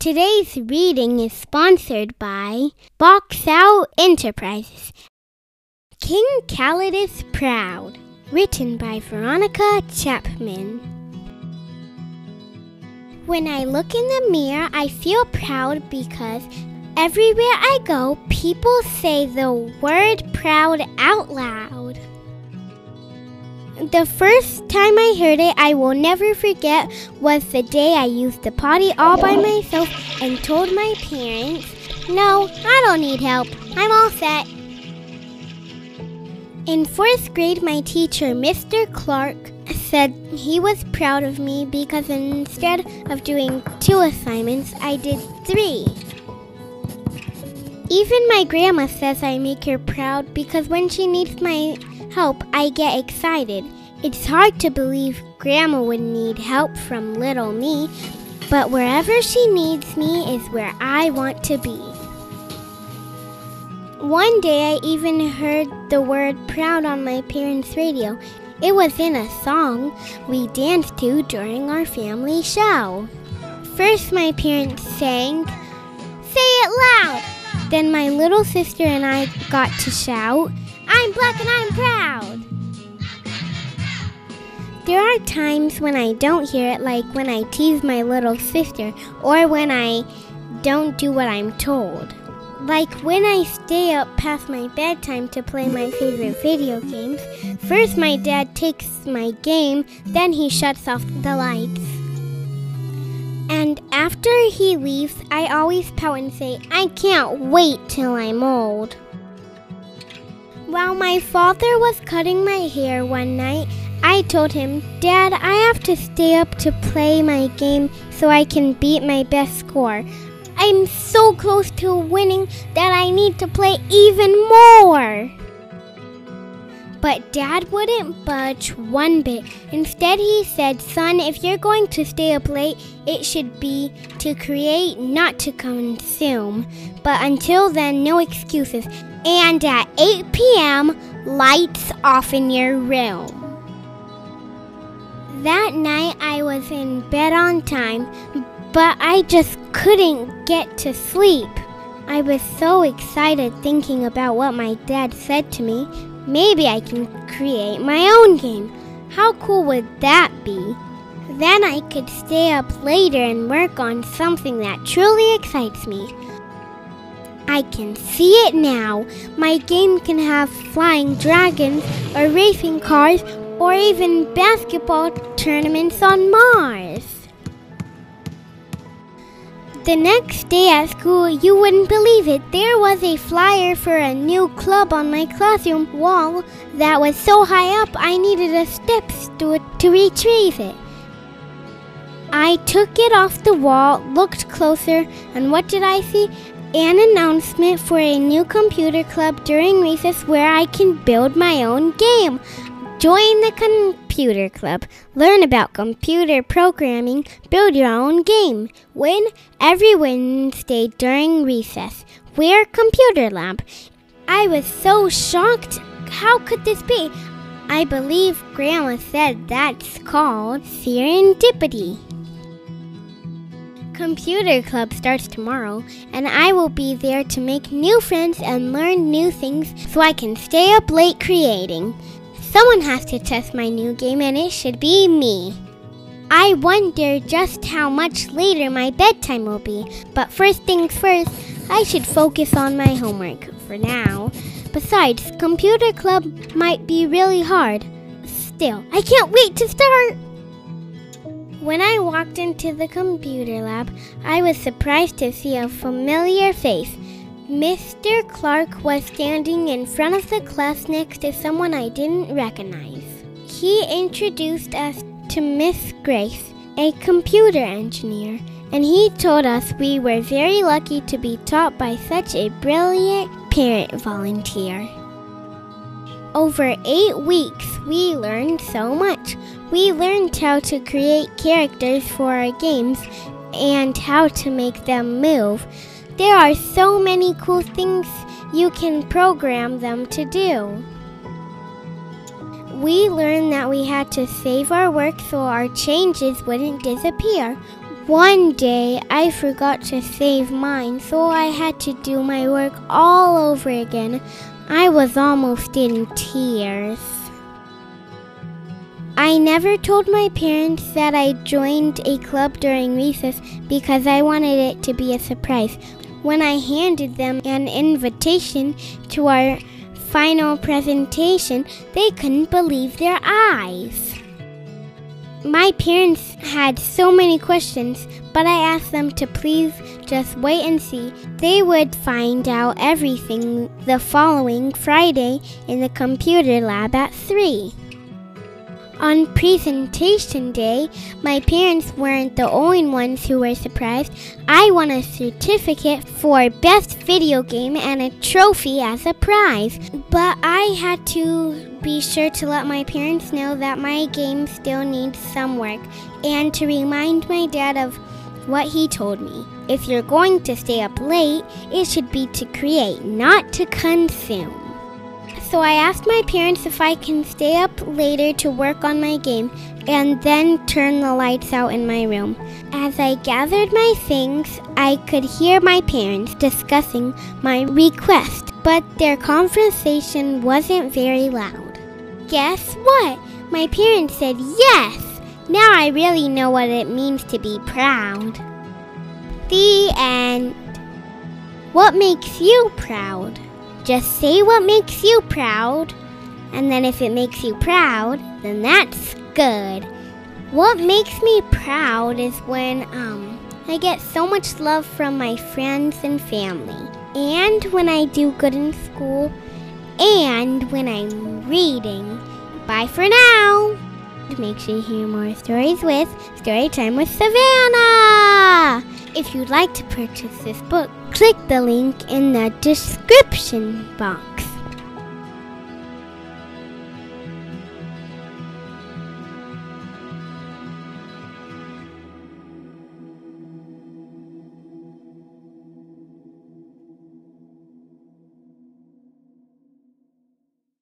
Today's reading is sponsored by Box Out Enterprises. King Khalid is Proud, written by Veronica Chapman. When I look in the mirror, I feel proud because everywhere I go, people say the word proud out loud. The first time I heard it, I will never forget, was the day I used the potty all by myself and told my parents, No, I don't need help. I'm all set. In fourth grade, my teacher, Mr. Clark, said he was proud of me because instead of doing two assignments, I did three. Even my grandma says I make her proud because when she needs my help, I get excited. It's hard to believe Grandma would need help from little me, but wherever she needs me is where I want to be. One day I even heard the word proud on my parents' radio. It was in a song we danced to during our family show. First, my parents sang, Say it loud! Then my little sister and I got to shout, I'm black and I'm proud! There are times when I don't hear it, like when I tease my little sister or when I don't do what I'm told. Like when I stay up past my bedtime to play my favorite video games, first my dad takes my game, then he shuts off the lights. And after he leaves, I always pout and say, I can't wait till I'm old. While my father was cutting my hair one night, I told him, Dad, I have to stay up to play my game so I can beat my best score. I'm so close to winning that I need to play even more. But Dad wouldn't budge one bit. Instead, he said, Son, if you're going to stay up late, it should be to create, not to consume. But until then, no excuses. And at 8 p.m., lights off in your room. That night, I was in bed on time, but I just couldn't get to sleep. I was so excited thinking about what my dad said to me. Maybe I can create my own game. How cool would that be? Then I could stay up later and work on something that truly excites me. I can see it now. My game can have flying dragons or racing cars or even basketball tournaments on Mars. The next day at school, you wouldn't believe it, there was a flyer for a new club on my classroom wall that was so high up I needed a step stool to retrieve it. I took it off the wall, looked closer, and what did I see? An announcement for a new computer club during recess where I can build my own game. Join the computer club. Learn about computer programming. Build your own game. Win every Wednesday during recess. Where computer lab. I was so shocked. How could this be? I believe Grandma said that's called serendipity. Computer Club starts tomorrow, and I will be there to make new friends and learn new things so I can stay up late creating. Someone has to test my new game, and it should be me. I wonder just how much later my bedtime will be, but first things first, I should focus on my homework for now. Besides, computer club might be really hard. Still, I can't wait to start! When I walked into the computer lab, I was surprised to see a familiar face. Mr. Clark was standing in front of the class next to someone I didn't recognize. He introduced us to Miss Grace, a computer engineer, and he told us we were very lucky to be taught by such a brilliant parent volunteer. Over eight weeks, we learned so much. We learned how to create characters for our games and how to make them move. There are so many cool things you can program them to do. We learned that we had to save our work so our changes wouldn't disappear. One day I forgot to save mine, so I had to do my work all over again. I was almost in tears. I never told my parents that I joined a club during recess because I wanted it to be a surprise. When I handed them an invitation to our final presentation, they couldn't believe their eyes. My parents had so many questions, but I asked them to please just wait and see. They would find out everything the following Friday in the computer lab at 3. On presentation day, my parents weren't the only ones who were surprised. I won a certificate for best video game and a trophy as a prize. But I had to be sure to let my parents know that my game still needs some work and to remind my dad of what he told me. If you're going to stay up late, it should be to create, not to consume. So I asked my parents if I can stay up later to work on my game and then turn the lights out in my room. As I gathered my things, I could hear my parents discussing my request, but their conversation wasn't very loud. Guess what? My parents said yes! Now I really know what it means to be proud. The end. What makes you proud? Just say what makes you proud, and then if it makes you proud, then that's good. What makes me proud is when um I get so much love from my friends and family, and when I do good in school, and when I'm reading. Bye for now. Make sure you hear more stories with Storytime with Savannah. If you'd like to purchase this book, click the link in the description box.